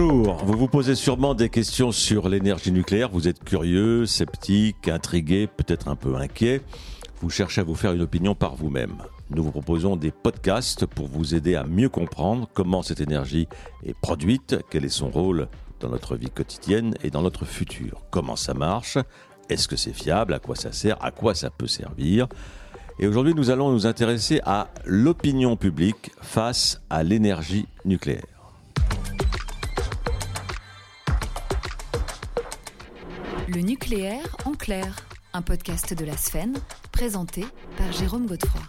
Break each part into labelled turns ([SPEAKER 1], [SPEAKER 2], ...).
[SPEAKER 1] Bonjour, vous vous posez sûrement des questions sur l'énergie nucléaire, vous êtes curieux, sceptique, intrigué, peut-être un peu inquiet, vous cherchez à vous faire une opinion par vous-même. Nous vous proposons des podcasts pour vous aider à mieux comprendre comment cette énergie est produite, quel est son rôle dans notre vie quotidienne et dans notre futur, comment ça marche, est-ce que c'est fiable, à quoi ça sert, à quoi ça peut servir? Et aujourd'hui, nous allons nous intéresser à l'opinion publique face à l'énergie nucléaire.
[SPEAKER 2] Le nucléaire en clair, un podcast de la Sphène, présenté par Jérôme Godefroy.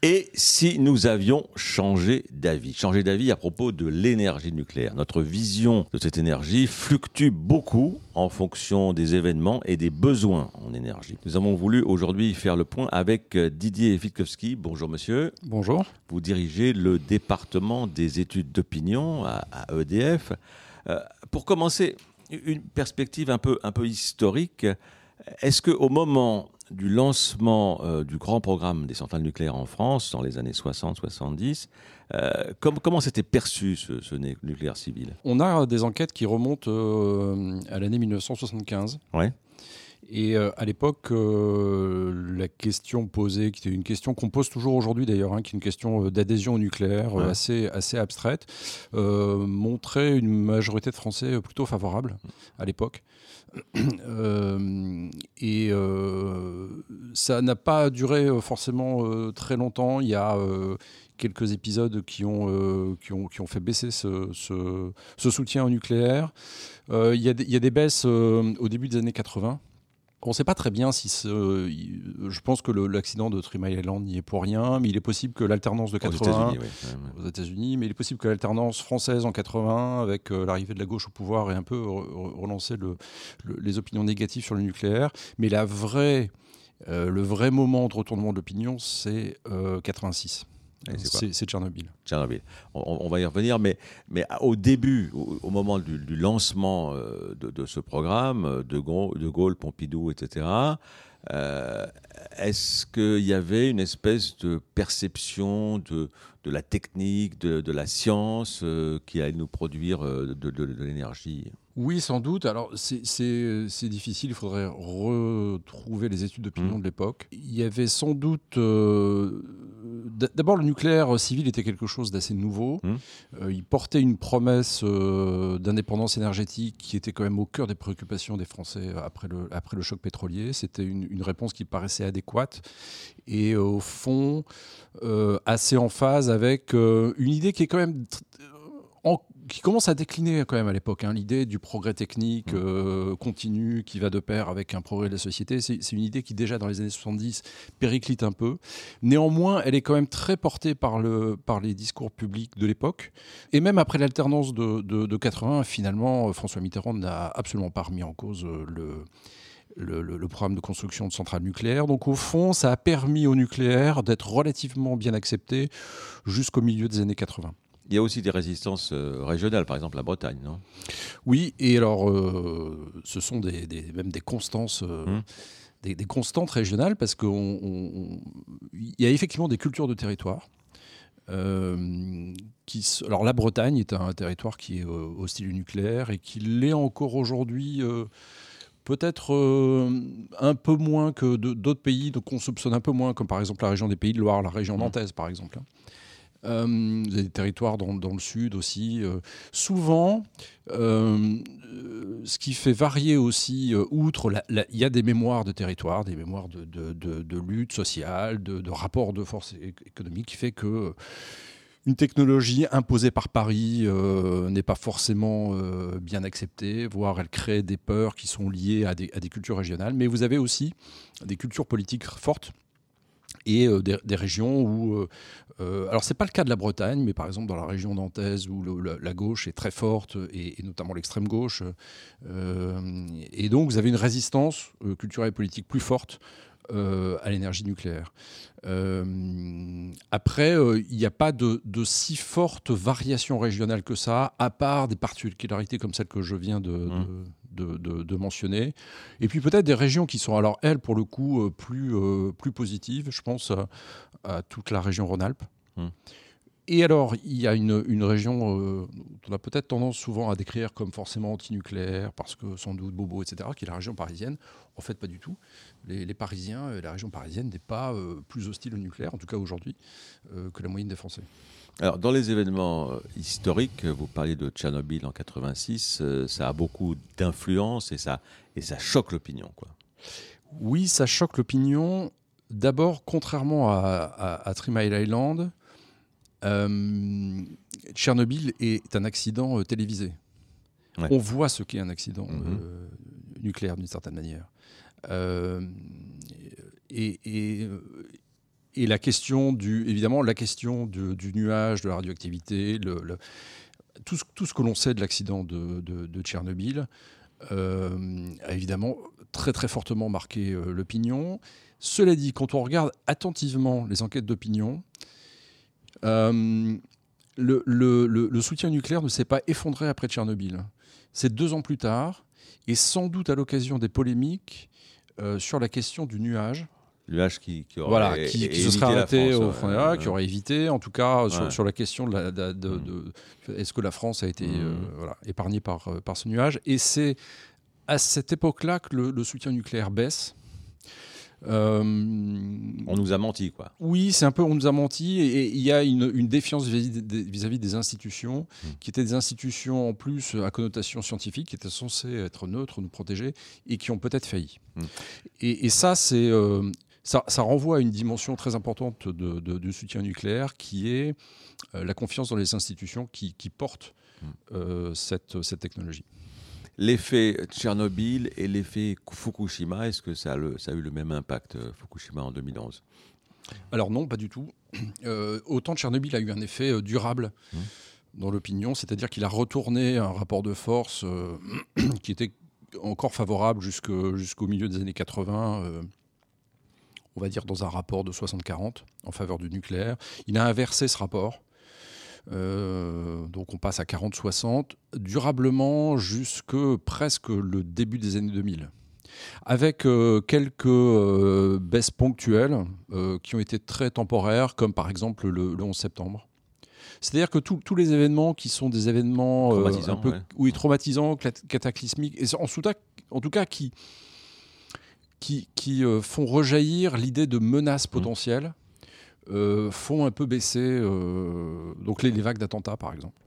[SPEAKER 1] Et si nous avions changé d'avis Changé d'avis à propos de l'énergie nucléaire. Notre vision de cette énergie fluctue beaucoup en fonction des événements et des besoins en énergie. Nous avons voulu aujourd'hui faire le point avec Didier Witkowski. Bonjour monsieur.
[SPEAKER 3] Bonjour.
[SPEAKER 1] Vous dirigez le département des études d'opinion à, EDF. Euh, pour commencer, une perspective un peu, un peu historique. Est-ce qu'au moment du lancement euh, du grand programme des centrales nucléaires en France dans les années 60-70, euh, comment s'était perçu ce, nucléaire civil?
[SPEAKER 3] On a des enquêtes qui remontent euh, à l'année 1975.
[SPEAKER 1] Ouais.
[SPEAKER 3] Et à l'époque, la question posée, qui était une question qu'on pose toujours aujourd'hui d'ailleurs, hein, qui est une question d'adhésion au nucléaire assez, assez abstraite, montrait une majorité de Français plutôt favorable à l'époque. Euh, et euh, ça n'a pas duré euh, forcément très longtemps. Il y a quelques épisodes qui ont, qui ont, qui ont fait baisser ce, ce, soutien au nucléaire. il, y a des, il y a des baisses au début des années 80. On ne sait pas très bien si ce, je pense que l'accident de Three Mile Island n'y est pour rien, mais il est possible que l'alternance de 80 aux États-Unis, mais il est possible que l'alternance française en 80 avec euh, l'arrivée de la gauche au pouvoir ait un peu relancé les opinions négatives sur le nucléaire. Mais la vraie, euh, le vrai moment de retournement de l'opinion, c'est 86. C'est Tchernobyl.
[SPEAKER 1] Tchernobyl. On, va y revenir, mais, mais au début, au, moment du, lancement euh, de, ce programme, euh, de Gaulle, de Gaulle Pompidou, etc., euh, est-ce qu'il y avait une espèce de perception de, de la technique, de, de la science qui allait nous produire de l'énergie?
[SPEAKER 3] Oui, sans doute. Alors, c'est difficile. Il faudrait retrouver les études d'opinion mmh. de l'époque. Il y avait sans doute. Euh, d'abord, le nucléaire civil était quelque chose d'assez nouveau. Mmh. Euh, il portait une promesse euh, d'indépendance énergétique qui était quand même au cœur des préoccupations des Français après le, après le choc pétrolier. C'était une, une, réponse qui paraissait adéquate et, au fond, assez en phase avec une idée qui est quand même qui commence à décliner quand même à l'époque. Hein, l'idée du progrès technique mmh. euh, continu qui va de pair avec un progrès de la société, c'est une idée qui déjà dans les années 70 périclite un peu. Néanmoins, elle est quand même très portée par, le, par les discours publics de l'époque. Et même après l'alternance de, de, 80, finalement, François Mitterrand n'a absolument pas remis en cause euh, le... Le, le, programme de construction de centrales nucléaires. Donc au fond, ça a permis au nucléaire d'être relativement bien accepté jusqu'au milieu des années 80.
[SPEAKER 1] Il y a aussi des résistances euh, régionales, par exemple la Bretagne, non?
[SPEAKER 3] Oui, et alors euh, ce sont des, même des constances. Euh, hum. Des, constantes régionales parce qu'il y a effectivement des cultures de territoire. qui, alors la Bretagne est un territoire qui est hostile au nucléaire et qui l'est encore aujourd'hui peut-être un peu moins que d'autres pays, donc on soupçonne un peu moins, comme par exemple la région des Pays de Loire, la région hum. nantaise par exemple. Hein. Euh, des territoires dans, le sud aussi. Euh, souvent, euh, ce qui fait varier aussi, outre, il y a des mémoires de territoire, des mémoires de, lutte sociale, de, de rapport de force économique, qui fait que une technologie imposée par Paris n'est pas forcément bien acceptée, voire elle crée des peurs qui sont liées à des, cultures régionales. Mais vous avez aussi des cultures politiques fortes et euh, des, régions où, euh, euh, alors pas le cas de la Bretagne, mais par exemple dans la région nantaise où la, gauche est très forte et, notamment l'extrême gauche, et donc vous avez une résistance culturelle et politique plus forte à l'énergie nucléaire. après, il n'y a pas de, si forte variation régionale que ça, à part des particularités comme celles que je viens de, mmh de, mentionner. Et puis peut-être des régions qui sont alors, elles, pour le coup, euh, plus, euh, plus positives. Je pense à, toute la région Rhône-Alpes. Hum. et alors, il y a une, région euh, qu'on a peut-être tendance souvent à décrire comme forcément antinucléaire, parce que sans doute bobo, etc., qui est la région parisienne. En fait, pas du tout. Les, Parisiens, la région parisienne n'est pas plus hostile au nucléaire, en tout cas aujourd'hui, que la moyenne des Français.
[SPEAKER 1] Alors, dans les événements historiques, vous parliez de Tchernobyl en 86, ça a beaucoup d'influence et ça, et ça choque l'opinion, quoi.
[SPEAKER 3] Oui, ça choque l'opinion. D'abord, contrairement à, à, Three Mile Island, euh, Tchernobyl est un accident euh, télévisé. On voit ce qu'est un accident mhm. euh, nucléaire d'une certaine manière. Et, et, la question du, évidemment, la question du, nuage, de la radioactivité, tout, ce, que l'on sait de l'accident de, Tchernobyl, a évidemment très très fortement marqué l'opinion. Cela dit, quand on regarde attentivement les enquêtes d'opinion, euh, le, soutien nucléaire ne s'est pas effondré après Tchernobyl. C'est deux ans plus tard, et sans doute à l'occasion des polémiques euh, sur la question du nuage.
[SPEAKER 1] Nuage qui, qui,
[SPEAKER 3] aurait voilà, qui, se serait arrêté au fond, qui aurait évité, en tout cas, sur, la question de, de, est-ce que la France a été euh, voilà, épargnée par, par ce nuage? Et c'est à cette époque-là que le, soutien nucléaire baisse.
[SPEAKER 1] Euh, on nous a menti, quoi.
[SPEAKER 3] Oui, c'est un peu on nous a menti, et il y a une, défiance vis-à-vis des, institutions, hmm. qui étaient des institutions en plus à connotation scientifique, qui étaient censées être neutres, nous protéger, et qui ont peut-être failli. Et, ça, c'est euh, ça, renvoie à une dimension très importante du soutien nucléaire, qui est euh, la confiance dans les institutions qui, portent hmm. cette, cette technologie.
[SPEAKER 1] L'effet Tchernobyl et l'effet Fukushima, est-ce que ça a, eu le même impact, euh, Fukushima, en 2011
[SPEAKER 3] Alors non, pas du tout. Euh, autant Tchernobyl a eu un effet euh, durable mmh. dans l'opinion, c'est-à-dire qu'il a retourné un rapport de force qui était encore favorable jusqu'au milieu des années 80 on va dire dans un rapport de 60-40 en faveur du nucléaire. Il a inversé ce rapport euh, donc on passe à 40-60, durablement jusque presque le début des années 2000 avec euh, quelques euh, baisses ponctuelles qui ont été très temporaires, comme par exemple le, 11 septembre. C'est-à-dire que tous les événements qui sont des événements un peu oui, traumatisants, cataclysmiques, et en, en tout cas qui, qui, qui font rejaillir l'idée de menace mmh. potentielle, euh, font un peu baisser euh, donc les, vagues d'attentats, par exemple.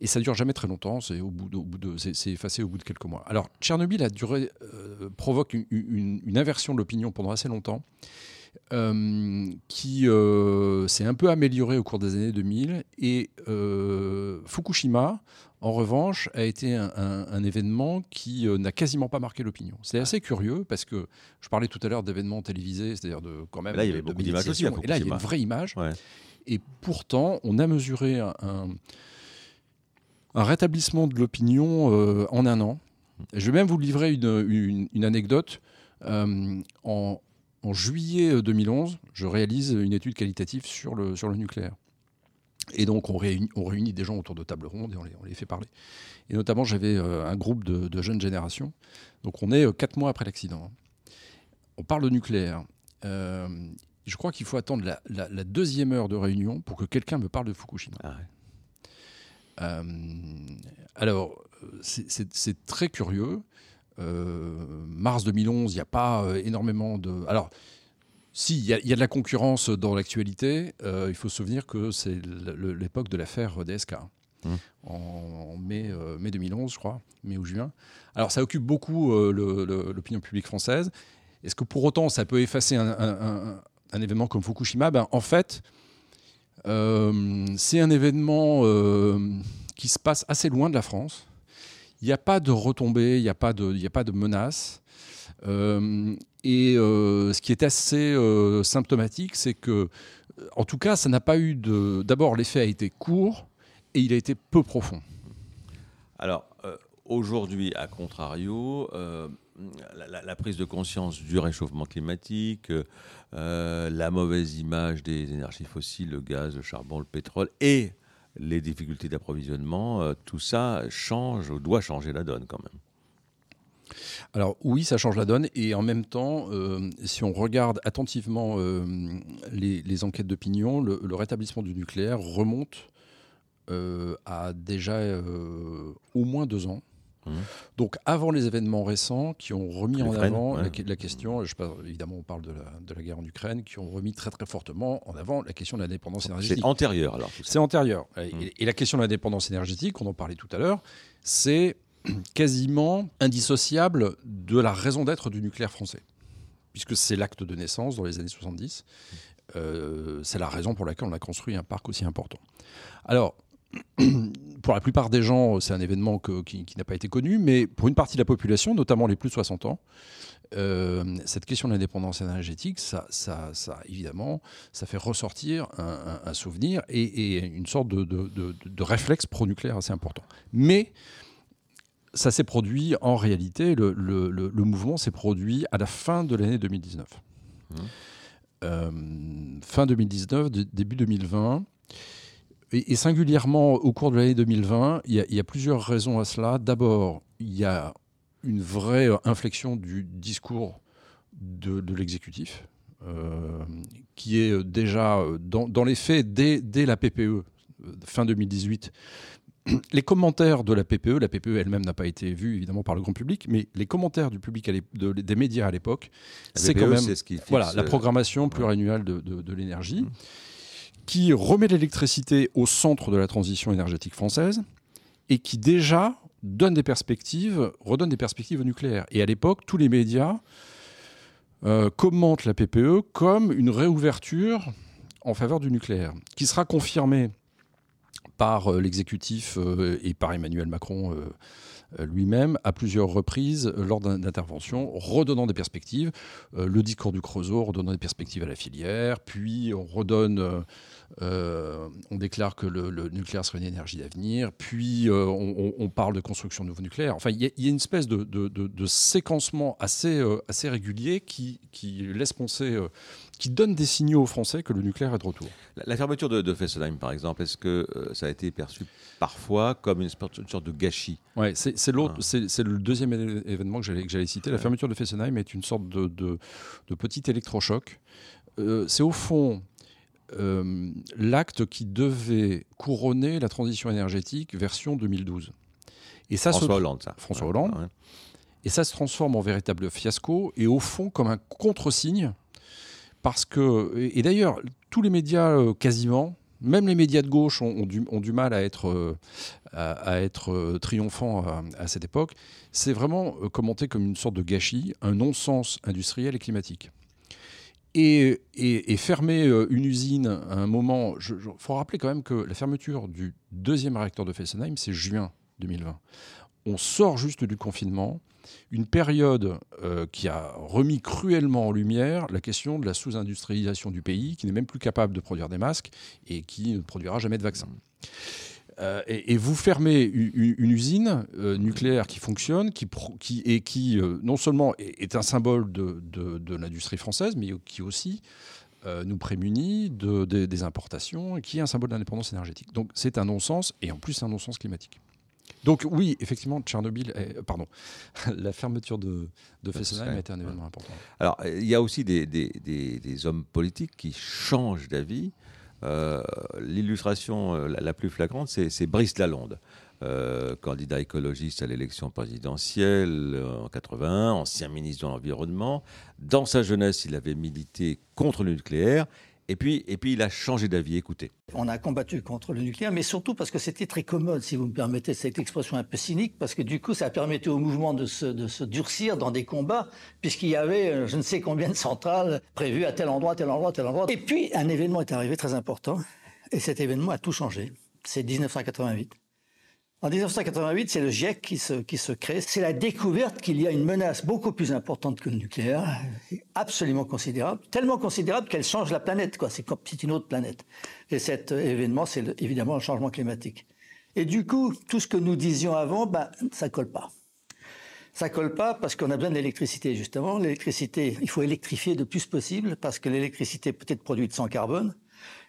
[SPEAKER 3] Et ça dure jamais très longtemps, c'est au bout de, c'est effacé au bout de quelques mois. Alors Tchernobyl a duré, euh, provoque une, inversion de l'opinion pendant assez longtemps, qui s'est un peu améliorée au cours des années 2000. Et Fukushima, en revanche, a été un, événement qui euh, n'a quasiment pas marqué l'opinion. C'est assez curieux parce que je parlais tout à l'heure d'événements télévisés, c'est-à-dire de quand même.
[SPEAKER 1] Là, il y avait beaucoup d'images aussi.
[SPEAKER 3] Et là, il y a une vraie image. Et pourtant, on a mesuré un, un rétablissement de l'opinion euh, en un an. Je vais même vous livrer une, une, anecdote. Euh, en, en, juillet 2011, je réalise une étude qualitative sur le, sur le nucléaire. Et donc, on réunit, des gens autour de table ronde et on les, fait parler. Et notamment, j'avais euh, un groupe de, jeunes générations. Donc, on est euh, quatre mois après l'accident. On parle de nucléaire. Euh, je crois qu'il faut attendre la, deuxième heure de réunion pour que quelqu'un me parle de Fukushima. Ah alors, c'est très curieux. mars 2011, il n'y a pas énormément de. Alors, si, il y, a de la concurrence dans l'actualité. Euh, il faut se souvenir que c'est l'époque de l'affaire DSK. Mmh. En, mai, euh, mai 2011, je crois, mai ou juin. Alors, ça occupe beaucoup euh, l'opinion publique française. Est-ce que pour autant, ça peut effacer un, événement comme Fukushima? Ben, En fait, c'est un événement qui se passe assez loin de la France. Il n'y a pas de retombées, il n'y a, pas de, a pas de menaces. Euh, et euh, ce qui est assez euh, symptomatique, c'est que, en tout cas, ça n'a pas eu de. D'abord, l'effet a été court et il a été peu profond.
[SPEAKER 1] Alors, aujourd'hui, à contrario, la, prise de conscience du réchauffement climatique, la mauvaise image des énergies fossiles, le gaz, le charbon, le pétrole et les difficultés d'approvisionnement, tout ça change ou doit changer la donne quand même.
[SPEAKER 3] Alors oui, ça change la donne. Et en même temps, euh, si on regarde attentivement euh, les, enquêtes d'opinion, le, rétablissement du nucléaire remonte euh, à déjà au moins deux ans. Mmh. Donc avant les événements récents qui ont remis en avant la, question, je évidemment on parle de la, guerre en Ukraine, qui ont remis très très fortement en avant la question de l'indépendance énergétique.
[SPEAKER 1] C'est antérieur alors
[SPEAKER 3] C'est antérieur. Mmh. et, la question de l'indépendance énergétique, on en parlait tout à l'heure, c'est quasiment indissociable de la raison d'être du nucléaire français, puisque c'est l'acte de naissance dans les années 70. Euh, c'est la raison pour laquelle on a construit un parc aussi important. Alors, pour la plupart des gens, c'est un événement qui, n'a pas été connu, mais pour une partie de la population, notamment les plus de 60 ans, euh, cette question de l'indépendance énergétique, ça, évidemment, ça fait ressortir un, souvenir et, une sorte de, de réflexe pro-nucléaire assez important. Mais ça s'est produit en réalité, le, mouvement s'est produit à la fin de l'année 2019. Mmh. Euh, fin 2019, début 2020. Et, singulièrement au cours de l'année 2020, il y, a plusieurs raisons à cela. D'abord, il y a une vraie inflexion du discours de, l'exécutif, euh, qui est déjà dans, les faits, dès, dès la PPE, euh, fin 2018, les commentaires de la PPE, la PPE elle-même n'a pas été vue évidemment par le grand public, mais les commentaires du public des médias à l'époque, c'est quand e, même voilà, la programmation pluriannuelle de, de, l'énergie, mmh. qui remet l'électricité au centre de la transition énergétique française et qui déjà donne des perspectives, redonne des perspectives au nucléaire. Et à l'époque, tous les médias euh, commentent la PPE comme une réouverture en faveur du nucléaire, qui sera confirmée par euh, l'exécutif euh, et par Emmanuel Macron euh, lui-même à plusieurs reprises lors d'interventions, redonnant des perspectives. le discours du Creusot redonnant des perspectives à la filière, puis on redonne euh, on déclare que le, nucléaire serait une énergie d'avenir, puis euh, on, parle de construction de nouveaux nucléaires. Enfin, il y, a une espèce de, séquencement assez, euh, assez régulier qui, laisse penser, qui donne des signaux aux Français que le nucléaire est de retour.
[SPEAKER 1] La, fermeture de, Fessenheim, par exemple, est-ce que ça a été perçu parfois comme une, sorte de gâchis?
[SPEAKER 3] C'est l'autre, ah. c'est le deuxième événement que j'allais citer. La fermeture de Fessenheim est une sorte de, petit électrochoc. c'est au fond euh, l'acte qui devait couronner la transition énergétique version 2012.
[SPEAKER 1] Et ça François Hollande, ça.
[SPEAKER 3] François Hollande. Et ça se transforme en véritable fiasco et au fond comme un contre-signe. Parce que, et d'ailleurs, tous les médias euh, quasiment, même les médias de gauche ont, du, mal à être, euh, à, être triomphants à, cette époque. C'est vraiment commenté comme une sorte de gâchis, un non-sens industriel et climatique. Et, fermer euh, une usine à un moment, il faut rappeler quand même que la fermeture du deuxième réacteur de Fessenheim, c'est juin 2020. On sort juste du confinement, une période euh, qui a remis cruellement en lumière la question de la sous-industrialisation du pays, qui n'est même plus capable de produire des masques et qui ne produira jamais de vaccins. Euh, et, vous fermez une, usine euh, nucléaire qui fonctionne, qui, qui et qui euh, non seulement est, un symbole de, l'industrie française, mais qui aussi nous prémunit de, des importations et qui est un symbole d'indépendance énergétique. Donc c'est un non-sens et en plus un non-sens climatique. Donc oui, effectivement, Tchernobyl, pardon, la fermeture de, de Fessenheim a été un événement important.
[SPEAKER 1] Alors il y a aussi des, des hommes politiques qui changent d'avis euh, l'illustration euh, la, plus flagrante, c'est Brice Lalonde. Euh, candidat écologiste à l'élection présidentielle en 81, ancien ministre de l'Environnement. Dans sa jeunesse, il avait milité contre le nucléaire et puis, et puis il a changé d'avis, écoutez.
[SPEAKER 4] On a combattu contre le nucléaire, mais surtout parce que c'était très commode, si vous me permettez cette expression un peu cynique, parce que du coup, ça permettait au mouvement de se, de se durcir dans des combats, puisqu'il y avait euh, je ne sais combien de centrales prévues à tel endroit, tel endroit, tel endroit. Et puis, un événement est arrivé très important, et cet événement a tout changé. C'est 1988. En 1988, c'est le GIEC qui se, crée. C'est la découverte qu'il y a une menace beaucoup plus importante que le nucléaire, absolument considérable, tellement considérable qu'elle change la planète. C'est, une autre planète. Et cet événement, c'est évidemment le changement climatique. Et du coup, tout ce que nous disions avant, ben, ça colle pas. Ça colle pas parce qu'on a besoin d'électricité, justement. L'électricité, il faut électrifier le plus possible parce que l'électricité peut être produite sans carbone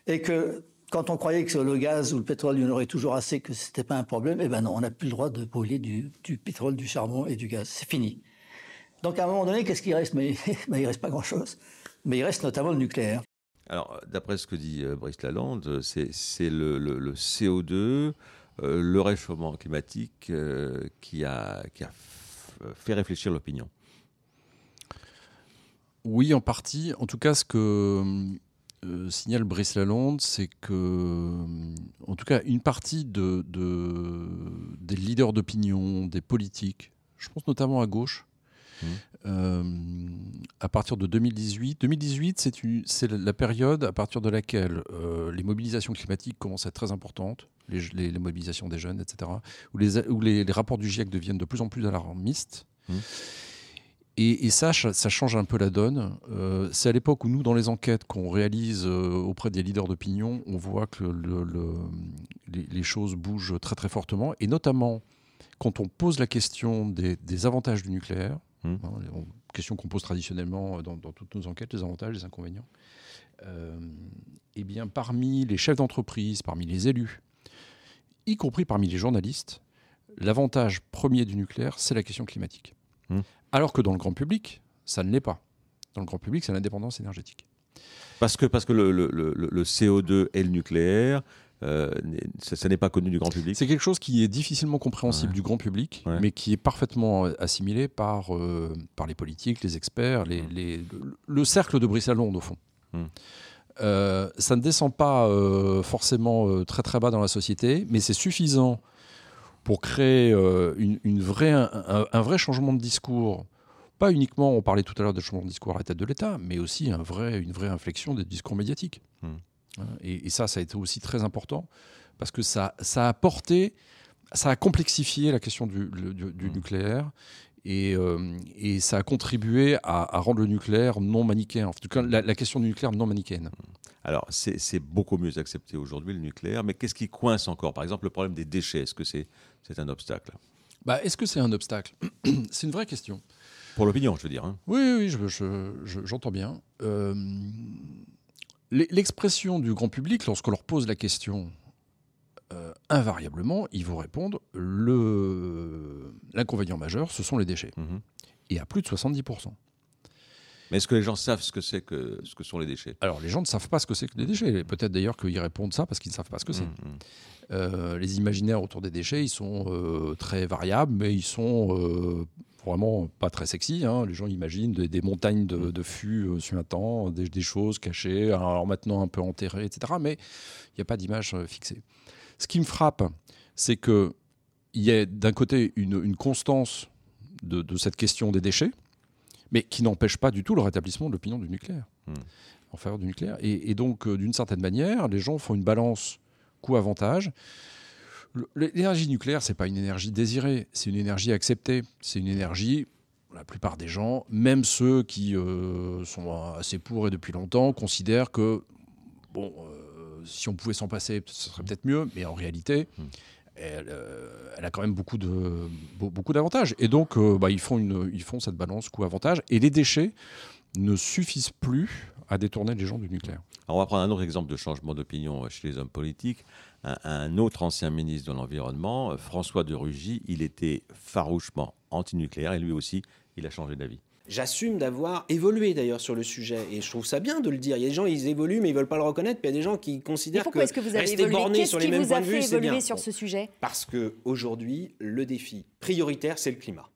[SPEAKER 4] et que quand on croyait que le gaz ou le pétrole, il y en aurait toujours assez, que ce n'était pas un problème, eh ben non, on n'a plus le droit de brûler du, pétrole, du charbon et du gaz. C'est fini. Donc à un moment donné, qu'est-ce qui reste? Mais ben, il ne reste pas grand-chose. Mais il reste notamment le nucléaire.
[SPEAKER 1] Alors, d'après ce que dit euh, Brice Lalande, c'est le, CO2, le réchauffement climatique qui, a, qui a fait réfléchir l'opinion.
[SPEAKER 3] Oui, en partie. En tout cas, ce que euh, signale Brice Lalonde, c'est que, euh, en tout cas, une partie de, des leaders d'opinion, des politiques, je pense notamment à gauche, mmh. euh, à partir de 2018. 2018, c'est la période à partir de laquelle les mobilisations climatiques commencent à être très importantes, les, mobilisations des jeunes, etc., où les, où les, rapports du GIEC deviennent de plus en plus alarmistes. Mmh. Et, ça, ça change un peu la donne. Euh, c'est à l'époque où nous, dans les enquêtes qu'on réalise euh, auprès des leaders d'opinion, on voit que le, les, choses bougent très très fortement. Et notamment, quand on pose la question des, avantages du nucléaire, mmh. hein, question qu'on pose traditionnellement dans, toutes nos enquêtes, les avantages, les inconvénients, euh, eh bien, parmi les chefs d'entreprise, parmi les élus, y compris parmi les journalistes, l'avantage premier du nucléaire, c'est la question climatique. Mmh. Alors que dans le grand public, ça ne l'est pas. Dans le grand public, c'est l'indépendance énergétique.
[SPEAKER 1] Parce que, parce que le, CO2 et le nucléaire, euh, ça, n'est pas connu du grand public
[SPEAKER 3] C'est quelque chose qui est difficilement compréhensible du grand public, mais qui est parfaitement assimilé par, euh, par les politiques, les experts, les, le, cercle de Bruxelles-Londres, au fond. Euh, ça ne descend pas forcément très très bas dans la société, mais c'est suffisant pour créer euh, une, vraie, un, vrai changement de discours. Pas uniquement, on parlait tout à l'heure de changement de discours à la tête de l'État, mais aussi un vrai, une vraie inflexion des discours médiatiques. Hmm. Hein, et, ça, ça a été aussi très important parce que ça, ça a porté, ça a complexifié la question du, du, hmm. nucléaire et, euh, et, ça a contribué à, rendre le nucléaire non manichéen. En tout cas, la, la question du nucléaire non manichéenne. Hmm.
[SPEAKER 1] Alors, c'est beaucoup mieux accepté aujourd'hui, le nucléaire, mais qu'est-ce qui coince encore? Par exemple, le problème des déchets, est-ce que c'est un obstacle?
[SPEAKER 3] Bah, Est-ce que c'est un obstacle? C'est une vraie question.
[SPEAKER 1] Pour l'opinion, je veux dire. Hein.
[SPEAKER 3] Oui, oui, j'entends bien. Euh, l'expression du grand public, lorsqu'on leur pose la question, invariablement, ils vont répondre l'inconvénient majeur, ce sont les déchets. Mmh Et à plus de 70%.
[SPEAKER 1] Mais est-ce que les gens savent ce que c'est que ce que sont les déchets?
[SPEAKER 3] Alors les gens ne savent pas ce que c'est que les déchets. Peut-être d'ailleurs qu'ils répondent ça parce qu'ils ne savent pas ce que c'est. Mmh, mmh. Euh, les imaginaires autour des déchets, ils sont euh, très variables, mais ils sont euh, vraiment pas très sexy. Hein. Les gens imaginent des, montagnes de, de fûts suintants, des, des, choses cachées, alors maintenant un peu enterrées, etc. Mais il n'y a pas d'image fixée. Ce qui me frappe, c'est qu'il y a d'un côté une, constance de, de, cette question des déchets, mais qui n'empêche pas du tout le rétablissement de l'opinion du nucléaire, hmm. en faveur du nucléaire. Et, donc, euh, d'une certaine manière, les gens font une balance coût-avantage. L'énergie nucléaire, c'est pas une énergie désirée, c'est une énergie acceptée. C'est une énergie, la plupart des gens, même ceux qui euh, sont assez pour et depuis longtemps, considèrent que, bon, euh, si on pouvait s'en passer, ce serait peut-être mieux, mais en réalité, hmm. Euh, elle, a quand même beaucoup, de, beaucoup d'avantages. Et donc, euh, bah, ils, font une, ils font cette balance coût-avantage. Et les déchets ne suffisent plus à détourner les gens du nucléaire.
[SPEAKER 1] Alors on va prendre un autre exemple de changement d'opinion chez les hommes politiques. Un, autre ancien ministre de l'Environnement, François de Rugy, il était farouchement anti-nucléaire et lui aussi, il a changé d'avis.
[SPEAKER 5] J'assume d'avoir évolué d'ailleurs sur le sujet et je trouve ça bien de le dire. Il y a des gens ils évoluent mais ils veulent pas le reconnaître. Puis il y a des gens qui considèrent
[SPEAKER 6] pourquoi que, est-ce que vous avez rester borné sur les mêmes points de vue c'est bien. sur ce sujet?
[SPEAKER 5] Parce que aujourd'hui le défi prioritaire c'est le climat.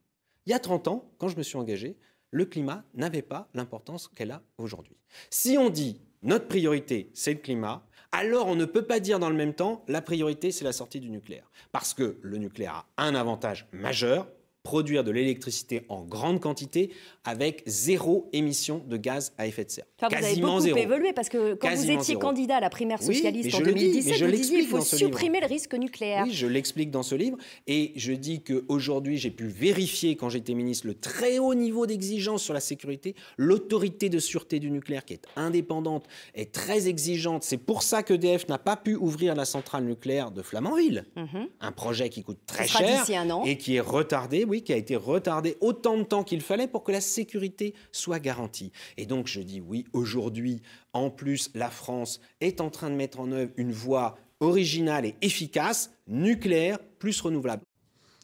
[SPEAKER 5] Il y a 30 ans, quand je me suis engagé, le climat n'avait pas l'importance qu'elle a aujourd'hui. Si on dit notre priorité c'est le climat, alors on ne peut pas dire dans le même temps la priorité c'est la sortie du nucléaire. Parce que le nucléaire a un avantage majeur, produire de l'électricité en grande quantité avec zéro émission de gaz à effet de serre.
[SPEAKER 6] Enfin, vous avez beaucoup évolué parce que quand vous étiez candidat à la primaire socialiste en 2017, vous disiez qu'il faut supprimer le risque nucléaire.
[SPEAKER 5] Oui, je l'explique dans ce livre et je dis qu'aujourd'hui, j'ai pu vérifier quand j'étais ministre le très haut niveau d'exigence sur la sécurité. L'autorité de sûreté du nucléaire qui est indépendante est très exigeante. C'est pour ça que qu'EDF n'a pas pu ouvrir la centrale nucléaire de Flamanville. Mhm. Un projet qui coûte très cher et qui est retardé. Oui, qui a été retardé autant de temps qu'il fallait pour que la sécurité soit garantie. Et donc je dis oui, aujourd'hui, en plus, la France est en train de mettre en œuvre une voie originale et efficace, nucléaire plus renouvelable.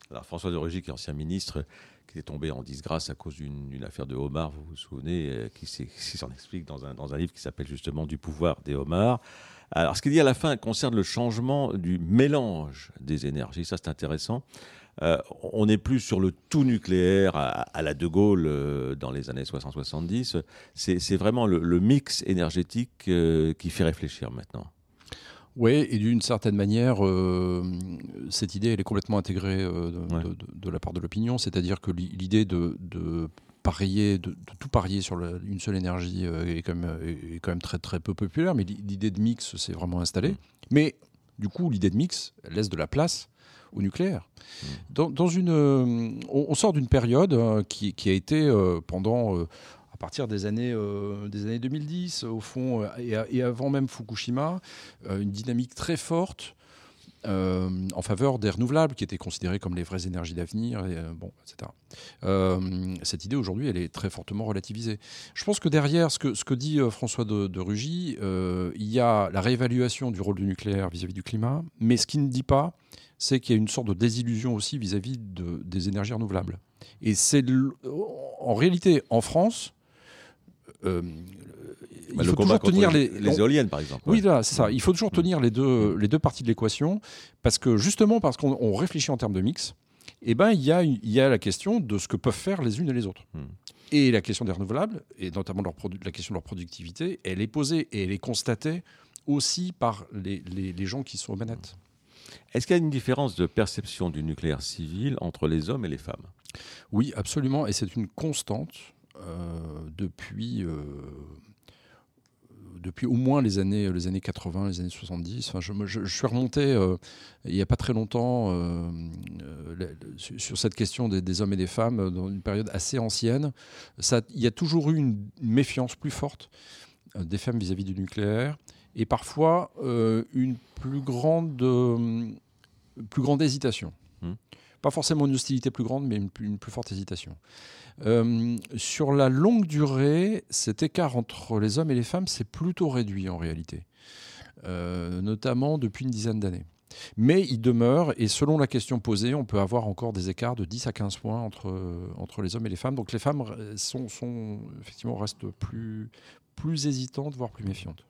[SPEAKER 1] Alors François de Rugy, qui est ancien ministre, qui est tombé en disgrâce à cause d'une affaire de homard, vous vous souvenez, qui s'en explique dans un, dans un livre qui s'appelle justement Du pouvoir des homards. Alors, ce qu'il dit à la fin concerne le changement du mélange des énergies. Ça, c'est intéressant. Euh, on n'est plus sur le tout nucléaire à, la De Gaulle euh, dans les années 60-70. C'est vraiment le, mix énergétique euh, qui fait réfléchir maintenant.
[SPEAKER 3] Oui, et d'une certaine manière, cette idée, elle est complètement intégrée de, la part de l'opinion, c'est-à-dire que l'idée de, parier, de, tout parier sur une seule énergie est, quand même, est, quand même, très, très peu populaire, mais l'idée de mix s'est vraiment installée. Mm. Mais du coup, l'idée de mix laisse de la place au nucléaire. Mmh. Dans, une, euh, on, sort d'une période euh, qui, a été euh, pendant à partir des années, des années 2010, au fond, et, avant même Fukushima, une dynamique très forte en faveur des renouvelables, qui étaient considérés comme les vraies énergies d'avenir, bon, etc. cette idée, aujourd'hui, elle est très fortement relativisée. Je pense que derrière ce que, ce que dit François de, de Rugy, il y a la réévaluation du rôle du nucléaire vis-à-vis -vis du climat, mais ce qu'il ne dit pas, c'est qu'il y a une sorte de désillusion aussi vis-à-vis de, des énergies renouvelables. Et c'est en réalité en France.
[SPEAKER 1] Euh, il faut toujours tenir les, les, éoliennes, par exemple.
[SPEAKER 3] Oui, c'est ça. Il faut toujours mm. tenir les deux, les deux parties de l'équation, parce que justement, parce qu'on réfléchit en termes de mix, eh ben, il, y a, il y a la question de ce que peuvent faire les unes et les autres. Mm. Et la question des renouvelables, et notamment leur la question de leur productivité, elle est posée et elle est constatée aussi par les, les, les gens qui sont aux manettes.
[SPEAKER 1] Est-ce qu'il y a une différence de perception du nucléaire civil entre les hommes et les femmes?
[SPEAKER 3] Oui, absolument, et c'est une constante euh, depuis, euh, depuis au moins les années, les années 80, les années 70. Enfin, je, suis remonté euh, il n'y a pas très longtemps sur cette question des, hommes et des femmes dans une période assez ancienne. Ça, il y a toujours eu une méfiance plus forte des femmes vis à -vis du nucléaire et parfois euh, une plus grande, euh, plus grande hésitation. Hmm. Pas forcément une hostilité plus grande, mais une, plus forte hésitation. Euh, sur la longue durée, cet écart entre les hommes et les femmes s'est plutôt réduit en réalité, notamment depuis une dizaine d'années. Mais il demeure, et selon la question posée, on peut avoir encore des écarts de 10 à 15 points entre, entre les hommes et les femmes. Donc les femmes sont, sont effectivement restent plus, plus hésitantes, voire plus méfiantes.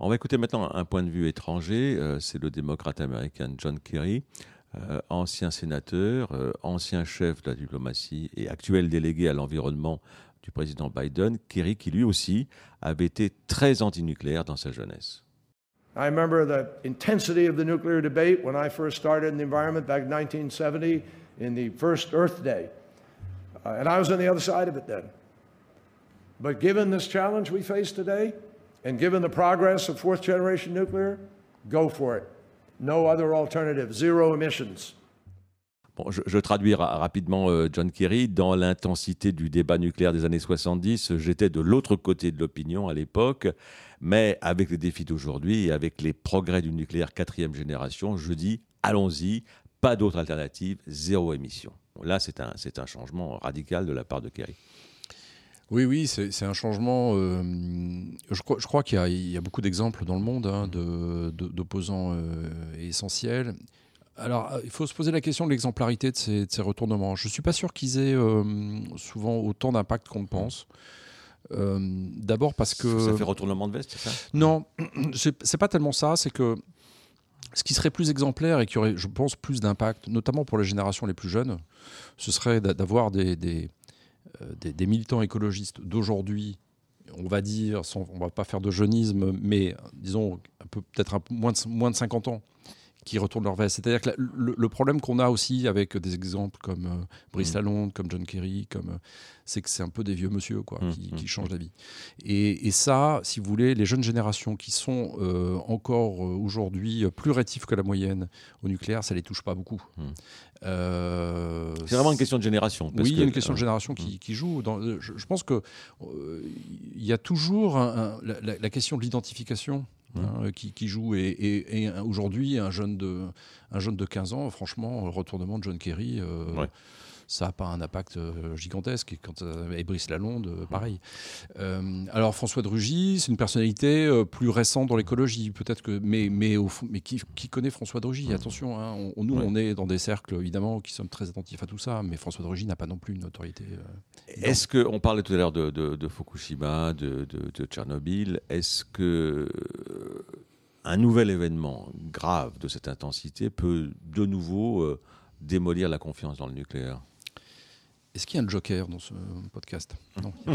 [SPEAKER 1] On va écouter maintenant un point de vue étranger. Euh, c'est le démocrate américain John Kerry, euh, ancien sénateur, euh, ancien chef de la diplomatie et actuel délégué à l'environnement du président Biden. Kerry, qui lui aussi avait été très antinucléaire dans sa jeunesse.
[SPEAKER 7] I remember the intensity of the nuclear debate when I first started in the environment back in 1970 in the first Earth Day. Uh, and I was on the other side of it then. But given this challenge we face today, And given the progress of fourth generation nuclear, go for it. No other alternative, zero emissions.
[SPEAKER 1] Bon, je, je, traduis rapidement euh, John Kerry. Dans l'intensité du débat nucléaire des années 70, j'étais de l'autre côté de l'opinion à l'époque, mais avec les défis d'aujourd'hui et avec les progrès du nucléaire quatrième génération, je dis allons-y, pas d'autre alternative, zéro émission. Là, c'est un, un changement radical de la part de Kerry.
[SPEAKER 3] Oui, oui, c'est un changement. Euh, je, crois, je crois qu'il y, y, a beaucoup d'exemples dans le monde hein, d'opposants euh, essentiels. Alors, euh, il faut se poser la question de l'exemplarité de, ces, ces retournements. Je ne suis pas sûr qu'ils aient souvent autant d'impact qu'on le pense. D'abord parce que.
[SPEAKER 1] Ça fait retournement de veste, c'est ça?
[SPEAKER 3] Non, c'est pas tellement ça. C'est que ce qui serait plus exemplaire et qui aurait, je pense, plus d'impact, notamment pour les générations les plus jeunes, ce serait d'avoir des, des euh, des, militants écologistes d'aujourd'hui, on va dire, on va pas faire de jeunisme, mais disons peut-être moins de, moins de 50 ans, qui retournent leur veste. C'est-à-dire que le, problème qu'on a aussi avec des exemples comme euh, Brice mmh. Lalonde, comme John Kerry, comme, euh, c'est que c'est un peu des vieux monsieur quoi, mmh, qui, mmh, changent d'avis. Et, et, ça, si vous voulez, les jeunes générations qui sont euh, encore aujourd'hui plus rétifs que la moyenne au nucléaire, ça les touche pas beaucoup.
[SPEAKER 1] c'est vraiment une question de génération.
[SPEAKER 3] oui, il y a une question de génération qui, qui joue. Dans, je, pense que il y a toujours la, question de l'identification Hein, qui, joue. Et, aujourd'hui, un, jeune de, un jeune de 15 ans, franchement, le retournement de John Kerry. Euh, ça n'a pas un impact gigantesque. Et quand Brice Lalonde, pareil. alors François de Rugy, c'est une personnalité plus récente dans l'écologie, peut-être que, mais, mais, au mais qui, connaît François de Rugy Attention, hein, nous, on est dans des cercles évidemment qui sommes très attentifs à tout ça, mais François de Rugy n'a pas non plus une autorité.
[SPEAKER 1] Est-ce que, on parlait tout à l'heure de, Fukushima, de, de Tchernobyl, est-ce que un nouvel événement grave de cette intensité peut de nouveau euh, démolir la confiance dans le nucléaire
[SPEAKER 3] Est-ce qu'il y a un joker dans ce podcast? Non.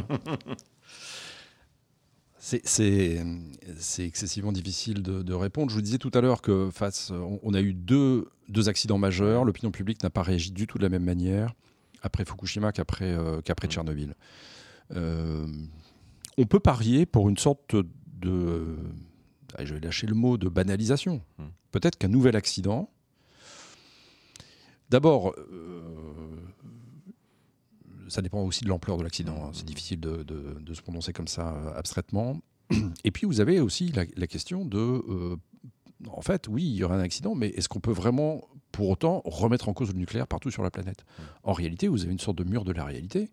[SPEAKER 3] C'est excessivement difficile de, répondre. Je vous disais tout à l'heure que face, on, a eu deux, deux accidents majeurs. L'opinion publique n'a pas réagi du tout de la même manière après Fukushima qu'après euh, mmh. Tchernobyl. Euh, on peut parier pour une sorte de je vais lâcher le mot de banalisation. Hmm. Peut-être qu'un nouvel accident. D'abord, euh, ça dépend aussi de l'ampleur de l'accident. Hein. C'est difficile de, se prononcer comme ça euh, abstraitement. Et puis, vous avez aussi la, question de. Euh, en fait, oui, il y aura un accident, mais est-ce qu'on peut vraiment, pour autant, remettre en cause le nucléaire partout sur la planète? Hmm. En réalité, vous avez une sorte de mur de la réalité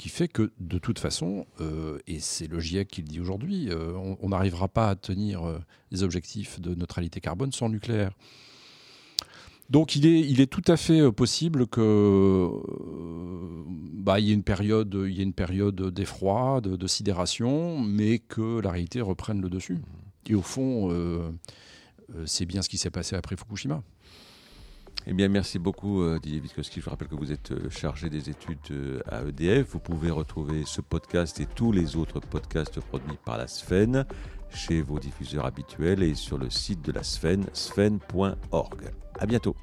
[SPEAKER 3] qui fait que de toute façon, euh, et c'est le GIEC qui le dit aujourd'hui, euh, on n'arrivera pas à tenir euh, les objectifs de neutralité carbone sans nucléaire. Donc il est, tout à fait possible que bah, il y ait une période, d'effroi, de, de, sidération, mais que la réalité reprenne le dessus. Et au fond, c'est bien ce qui s'est passé après Fukushima.
[SPEAKER 1] Eh bien, merci beaucoup euh, Didier Witkowski. Je rappelle que vous êtes euh, chargé des études euh, à EDF. Vous pouvez retrouver ce podcast et tous les autres podcasts produits par la Sfen chez vos diffuseurs habituels et sur le site de la Sfen, sfen.org. À bientôt.